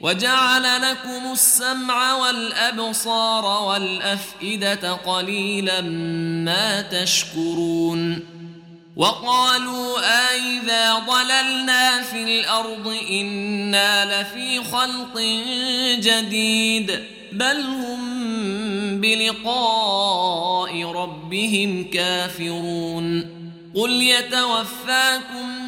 وجعل لكم السمع والأبصار والأفئدة قليلا ما تشكرون وقالوا أإذا ضللنا في الأرض إنا لفي خلق جديد بل هم بلقاء ربهم كافرون قل يتوفاكم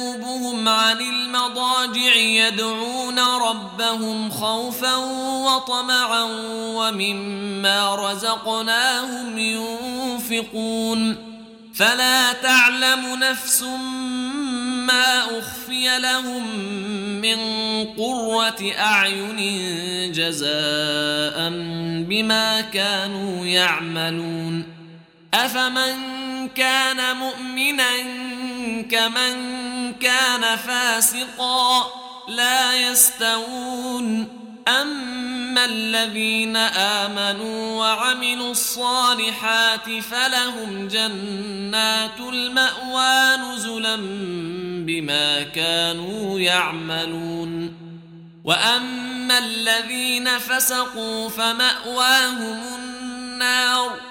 عن المضاجع يدعون ربهم خوفا وطمعا ومما رزقناهم ينفقون. فلا تعلم نفس ما أخفي لهم من قرة أعين جزاء بما كانوا يعملون. أفمن كان مؤمنا كمن كان فاسقا لا يستوون. أما الذين آمنوا وعملوا الصالحات فلهم جنات المأوى نزلا بما كانوا يعملون. وأما الذين فسقوا فمأواهم النار